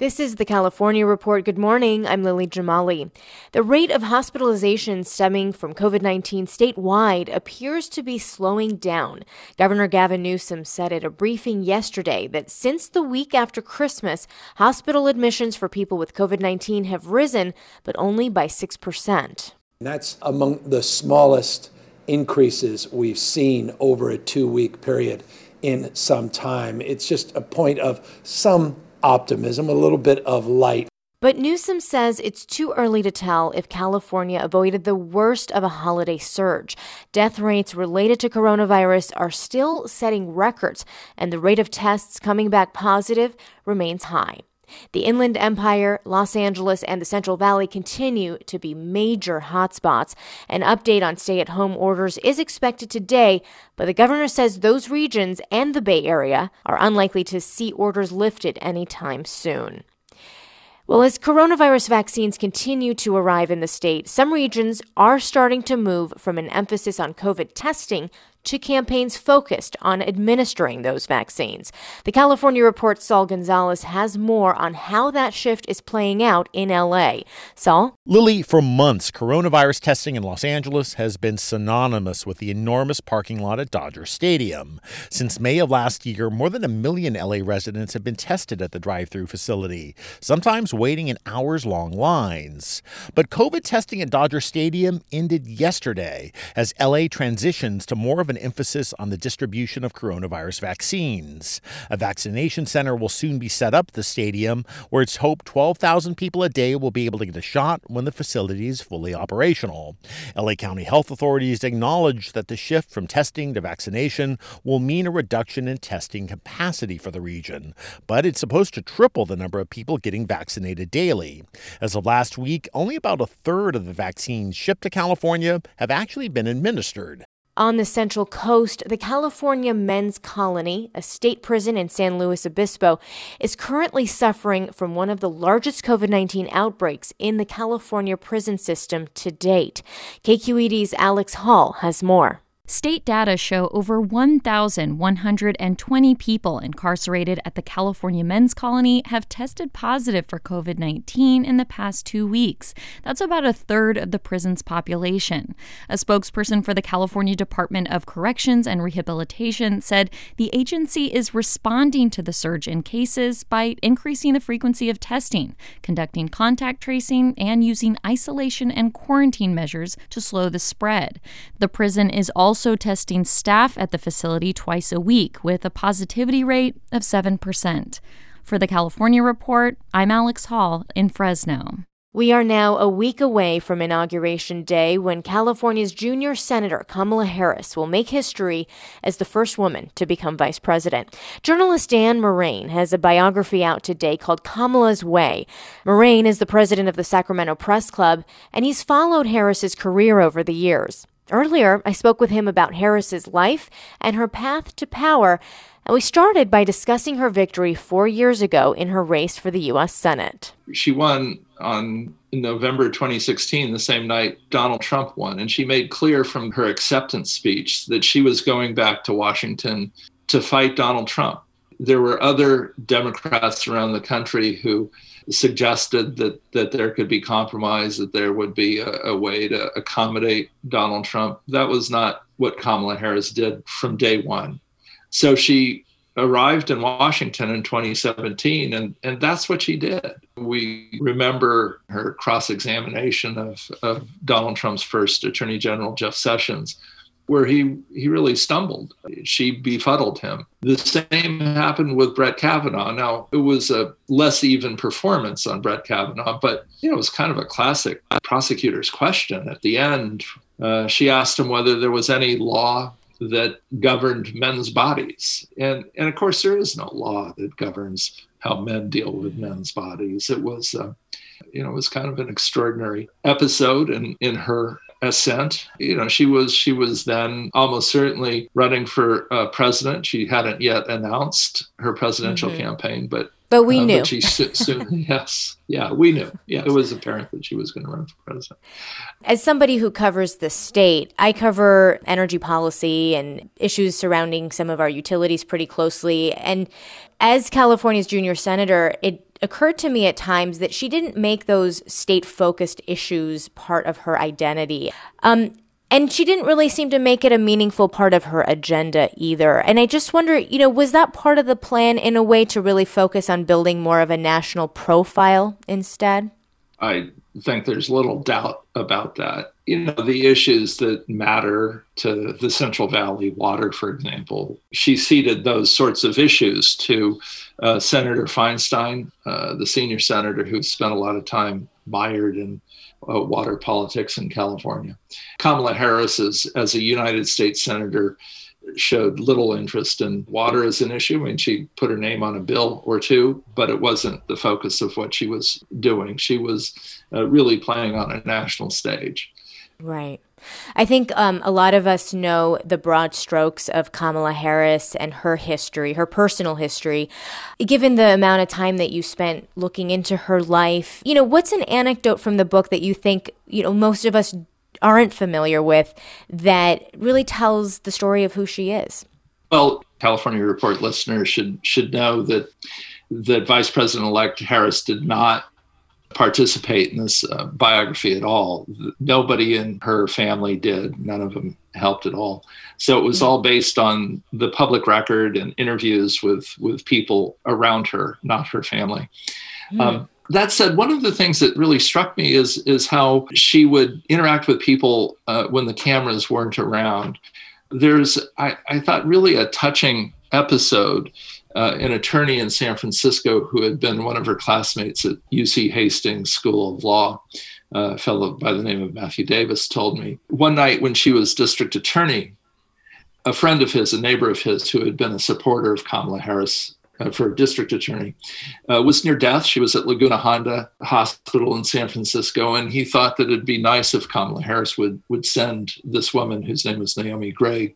This is the California Report. Good morning. I'm Lily Jamali. The rate of hospitalization stemming from COVID 19 statewide appears to be slowing down. Governor Gavin Newsom said at a briefing yesterday that since the week after Christmas, hospital admissions for people with COVID 19 have risen, but only by 6%. That's among the smallest increases we've seen over a two week period in some time. It's just a point of some optimism, a little bit of light. But Newsom says it's too early to tell if California avoided the worst of a holiday surge. Death rates related to coronavirus are still setting records, and the rate of tests coming back positive remains high. The Inland Empire, Los Angeles, and the Central Valley continue to be major hotspots. An update on stay at home orders is expected today, but the governor says those regions and the Bay Area are unlikely to see orders lifted anytime soon. Well, as coronavirus vaccines continue to arrive in the state, some regions are starting to move from an emphasis on COVID testing to campaigns focused on administering those vaccines. The California Report Saul Gonzalez has more on how that shift is playing out in LA. Saul? Lily, for months, coronavirus testing in Los Angeles has been synonymous with the enormous parking lot at Dodger Stadium. Since May of last year, more than a million LA residents have been tested at the drive through facility, sometimes waiting in hours long lines. But COVID testing at Dodger Stadium ended yesterday as LA transitions to more of an emphasis on the distribution of coronavirus vaccines. A vaccination center will soon be set up at the stadium, where it's hoped 12,000 people a day will be able to get a shot when the facility is fully operational. LA County health authorities acknowledge that the shift from testing to vaccination will mean a reduction in testing capacity for the region, but it's supposed to triple the number of people getting vaccinated daily. As of last week, only about a third of the vaccines shipped to California have actually been administered. On the Central Coast, the California Men's Colony, a state prison in San Luis Obispo, is currently suffering from one of the largest COVID 19 outbreaks in the California prison system to date. KQED's Alex Hall has more. State data show over 1,120 people incarcerated at the California Men's Colony have tested positive for COVID 19 in the past two weeks. That's about a third of the prison's population. A spokesperson for the California Department of Corrections and Rehabilitation said the agency is responding to the surge in cases by increasing the frequency of testing, conducting contact tracing, and using isolation and quarantine measures to slow the spread. The prison is also also testing staff at the facility twice a week with a positivity rate of 7%. For the California Report, I'm Alex Hall in Fresno. We are now a week away from Inauguration Day when California's junior Senator Kamala Harris will make history as the first woman to become vice president. Journalist Dan Morain has a biography out today called Kamala's Way. Morain is the president of the Sacramento Press Club, and he's followed Harris's career over the years. Earlier, I spoke with him about Harris's life and her path to power, and we started by discussing her victory four years ago in her race for the U.S. Senate. She won on November 2016, the same night Donald Trump won, and she made clear from her acceptance speech that she was going back to Washington to fight Donald Trump. There were other Democrats around the country who suggested that that there could be compromise, that there would be a, a, way to accommodate Donald Trump. That was not what Kamala Harris did from day one. So she arrived in Washington in 2017, and, and that's what she did. We remember her cross examination of, of Donald Trump's first Attorney General, Jeff Sessions where he he really stumbled. She befuddled him. The same happened with Brett Kavanaugh. Now it was a less even performance on Brett Kavanaugh, but you know it was kind of a classic prosecutor's question at the end. uh, she asked him whether there was any law that governed men's bodies. And, and of course, there is no law that governs how men deal with men's bodies. It was, uh, you know, it was kind of an extraordinary episode in, in her ascent. You know, she was she was then almost certainly running for uh, president. She hadn't yet announced her presidential mm-hmm. campaign, but but we uh, knew. But she soon, yes, yeah, we knew. Yeah, it was apparent that she was going to run for president. As somebody who covers the state, I cover energy policy and issues surrounding some of our utilities pretty closely. And as California's junior senator, it occurred to me at times that she didn't make those state focused issues part of her identity. Um, and she didn't really seem to make it a meaningful part of her agenda either. And I just wonder, you know, was that part of the plan in a way to really focus on building more of a national profile instead? I think there's little doubt about that. You know, the issues that matter to the Central Valley water, for example, she ceded those sorts of issues to uh, Senator Feinstein, uh, the senior senator who spent a lot of time mired in uh, water politics in California. Kamala Harris, is, as a United States senator, showed little interest in water as an issue. I mean, she put her name on a bill or two, but it wasn't the focus of what she was doing. She was uh, really playing on a national stage. Right. I think um, a lot of us know the broad strokes of Kamala Harris and her history, her personal history. Given the amount of time that you spent looking into her life, you know, what's an anecdote from the book that you think, you know, most of us aren't familiar with that really tells the story of who she is? Well, California Report listeners should should know that that Vice President elect Harris did not participate in this uh, biography at all. Nobody in her family did. None of them helped at all. So it was mm-hmm. all based on the public record and interviews with with people around her, not her family. Mm-hmm. Um, that said, one of the things that really struck me is is how she would interact with people uh, when the cameras weren't around. There's, I, I thought, really a touching episode. Uh, an attorney in San Francisco who had been one of her classmates at UC Hastings School of Law, uh, a fellow by the name of Matthew Davis, told me one night when she was district attorney, a friend of his, a neighbor of his who had been a supporter of Kamala Harris uh, for district attorney, uh, was near death. She was at Laguna Honda Hospital in San Francisco, and he thought that it'd be nice if Kamala Harris would would send this woman, whose name was Naomi Gray,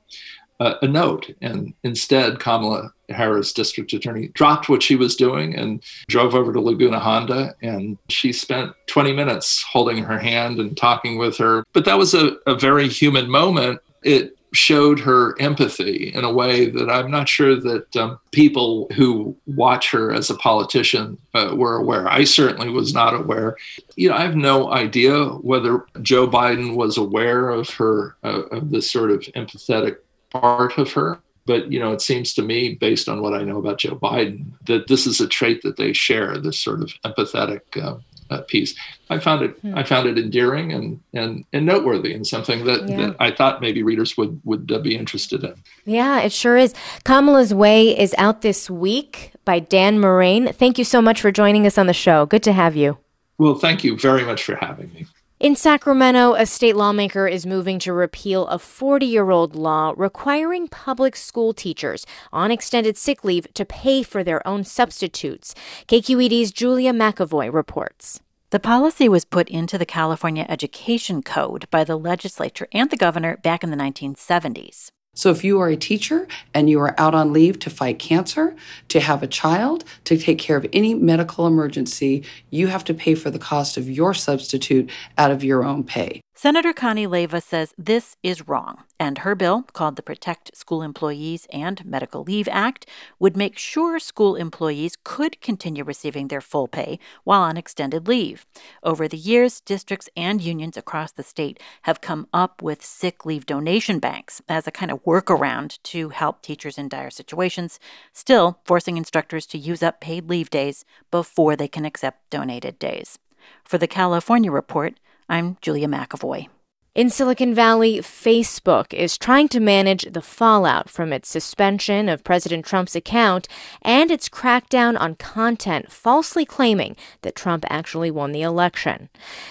uh, a note. And instead, Kamala Harris, district attorney, dropped what she was doing and drove over to Laguna Honda. And she spent 20 minutes holding her hand and talking with her. But that was a, a very human moment. It showed her empathy in a way that I'm not sure that um, people who watch her as a politician uh, were aware. I certainly was not aware. You know, I have no idea whether Joe Biden was aware of her, uh, of this sort of empathetic part of her. But you know, it seems to me, based on what I know about Joe Biden, that this is a trait that they share. This sort of empathetic uh, uh, piece. I found it hmm. I found it endearing and and and noteworthy and something that, yeah. that I thought maybe readers would would uh, be interested in. Yeah, it sure is. Kamala's Way is out this week by Dan Morain. Thank you so much for joining us on the show. Good to have you. Well, thank you very much for having me. In Sacramento, a state lawmaker is moving to repeal a 40 year old law requiring public school teachers on extended sick leave to pay for their own substitutes. KQED's Julia McEvoy reports. The policy was put into the California Education Code by the legislature and the governor back in the 1970s. So, if you are a teacher and you are out on leave to fight cancer, to have a child, to take care of any medical emergency, you have to pay for the cost of your substitute out of your own pay. Senator Connie Leyva says this is wrong, and her bill, called the Protect School Employees and Medical Leave Act, would make sure school employees could continue receiving their full pay while on extended leave. Over the years, districts and unions across the state have come up with sick leave donation banks as a kind of workaround to help teachers in dire situations, still forcing instructors to use up paid leave days before they can accept donated days. For the California Report, I'm Julia McEvoy. In Silicon Valley, Facebook is trying to manage the fallout from its suspension of President Trump's account and its crackdown on content falsely claiming that Trump actually won the election.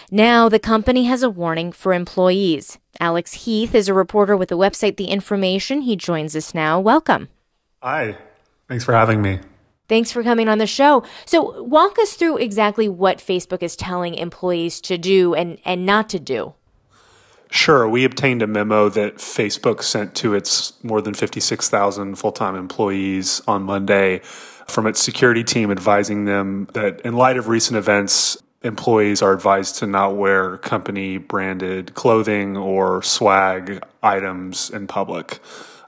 Now, the company has a warning for employees. Alex Heath is a reporter with the website The Information. He joins us now. Welcome. Hi. Thanks for having me. Thanks for coming on the show. So, walk us through exactly what Facebook is telling employees to do and, and not to do. Sure. We obtained a memo that Facebook sent to its more than 56,000 full time employees on Monday from its security team advising them that in light of recent events, employees are advised to not wear company branded clothing or swag items in public.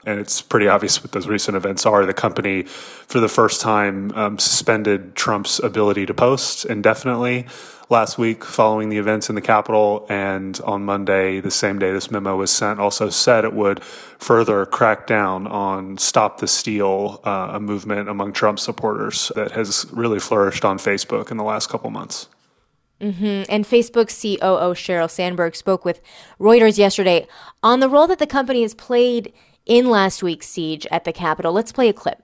And it's pretty obvious what those recent events are. The company, for the first time, um, suspended Trump's ability to post indefinitely last week following the events in the Capitol. And on Monday, the same day this memo was sent, also said it would further crack down on Stop the Steal, uh, a movement among Trump supporters that has really flourished on Facebook in the last couple months. Mm-hmm. And Facebook COO Sheryl Sandberg spoke with Reuters yesterday on the role that the company has played in last week's siege at the Capitol. Let's play a clip.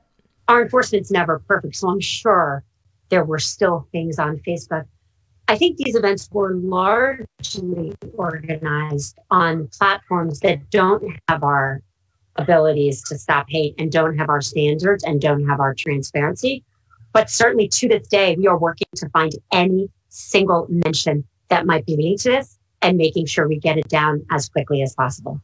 Our enforcement's never perfect, so I'm sure there were still things on Facebook I think these events were largely organized on platforms that don't have our abilities to stop hate and don't have our standards and don't have our transparency. But certainly to this day, we are working to find any single mention that might be leading to this and making sure we get it down as quickly as possible.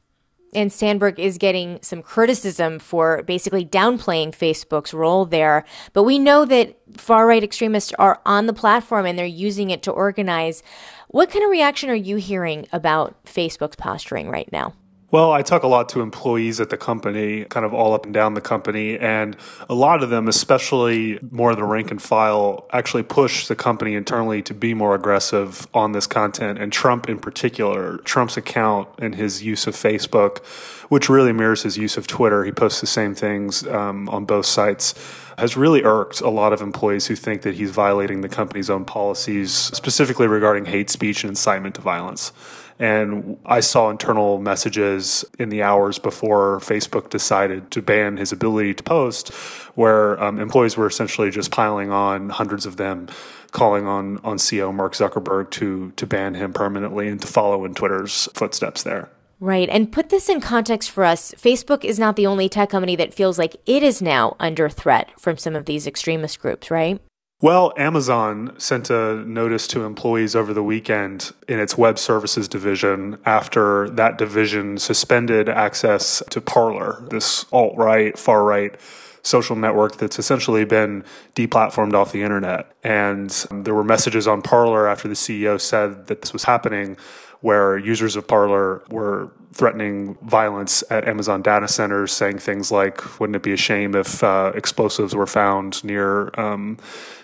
And Sandberg is getting some criticism for basically downplaying Facebook's role there. But we know that far right extremists are on the platform and they're using it to organize. What kind of reaction are you hearing about Facebook's posturing right now? Well, I talk a lot to employees at the company, kind of all up and down the company, and a lot of them, especially more of the rank and file, actually push the company internally to be more aggressive on this content. And Trump, in particular, Trump's account and his use of Facebook, which really mirrors his use of Twitter, he posts the same things um, on both sites has really irked a lot of employees who think that he's violating the company's own policies, specifically regarding hate speech and incitement to violence. And I saw internal messages in the hours before Facebook decided to ban his ability to post, where um, employees were essentially just piling on, hundreds of them, calling on on CEO Mark Zuckerberg to to ban him permanently and to follow in Twitter's footsteps there. Right. And put this in context for us Facebook is not the only tech company that feels like it is now under threat from some of these extremist groups, right? Well, Amazon sent a notice to employees over the weekend in its web services division after that division suspended access to Parler, this alt right, far right social network that's essentially been deplatformed off the internet. And there were messages on Parler after the CEO said that this was happening where users of Parler were threatening violence at Amazon data centers, saying things like, wouldn't it be a shame if uh, explosives were found near um,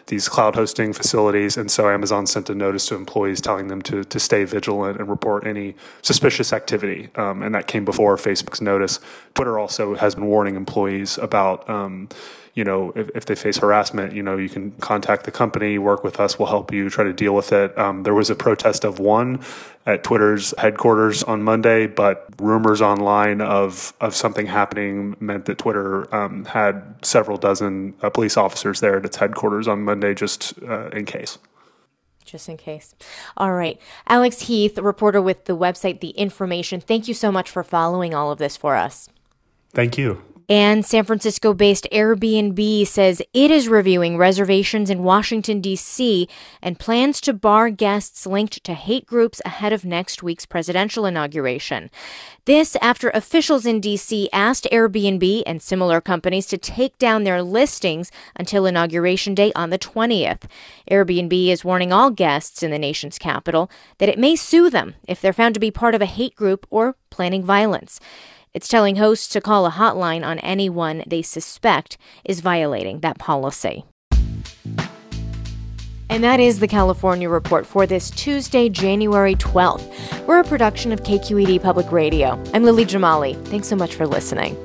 these cloud hosting facilities. And so Amazon sent a notice to employees telling them to, to stay vigilant and report any suspicious activity. Um, and that came before Facebook's notice. Twitter also has been warning employees about. Um, you know, if, if they face harassment, you know, you can contact the company, work with us, we'll help you try to deal with it. Um, there was a protest of one at Twitter's headquarters on Monday, but rumors online of, of something happening meant that Twitter um, had several dozen uh, police officers there at its headquarters on Monday just uh, in case just in case. All right. Alex Heath, reporter with the website The Information, thank you so much for following all of this for us. Thank you. And San Francisco based Airbnb says it is reviewing reservations in Washington, D.C., and plans to bar guests linked to hate groups ahead of next week's presidential inauguration. This after officials in D.C. asked Airbnb and similar companies to take down their listings until Inauguration Day on the 20th. Airbnb is warning all guests in the nation's capital that it may sue them if they're found to be part of a hate group or planning violence. It's telling hosts to call a hotline on anyone they suspect is violating that policy. And that is the California Report for this Tuesday, January 12th. We're a production of KQED Public Radio. I'm Lily Jamali. Thanks so much for listening.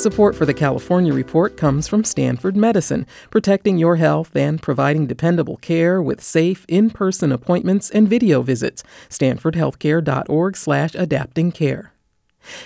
Support for the California Report comes from Stanford Medicine, protecting your health and providing dependable care with safe in-person appointments and video visits. stanfordhealthcare.org/adapting care.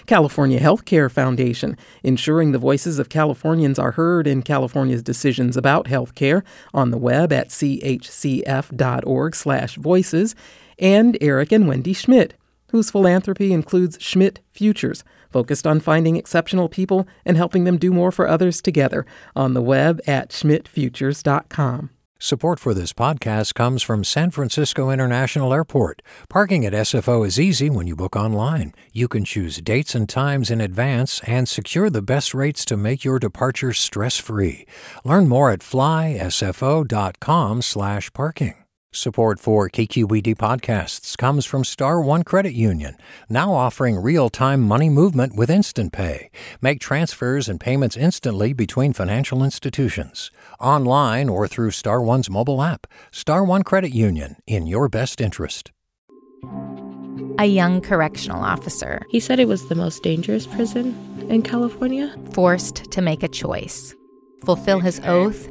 California Healthcare Foundation, ensuring the voices of Californians are heard in California's decisions about healthcare on the web at chcf.org/voices, and Eric and Wendy Schmidt, whose philanthropy includes Schmidt Futures, focused on finding exceptional people and helping them do more for others together on the web at schmidtfutures.com. Support for this podcast comes from San Francisco International Airport. Parking at SFO is easy when you book online. You can choose dates and times in advance and secure the best rates to make your departure stress-free. Learn more at flysfo.com/parking. Support for KQED podcasts comes from Star One Credit Union, now offering real-time money movement with Instant Pay. Make transfers and payments instantly between financial institutions, online or through Star One's mobile app. Star One Credit Union, in your best interest. A young correctional officer. He said it was the most dangerous prison in California. Forced to make a choice. Fulfill his oath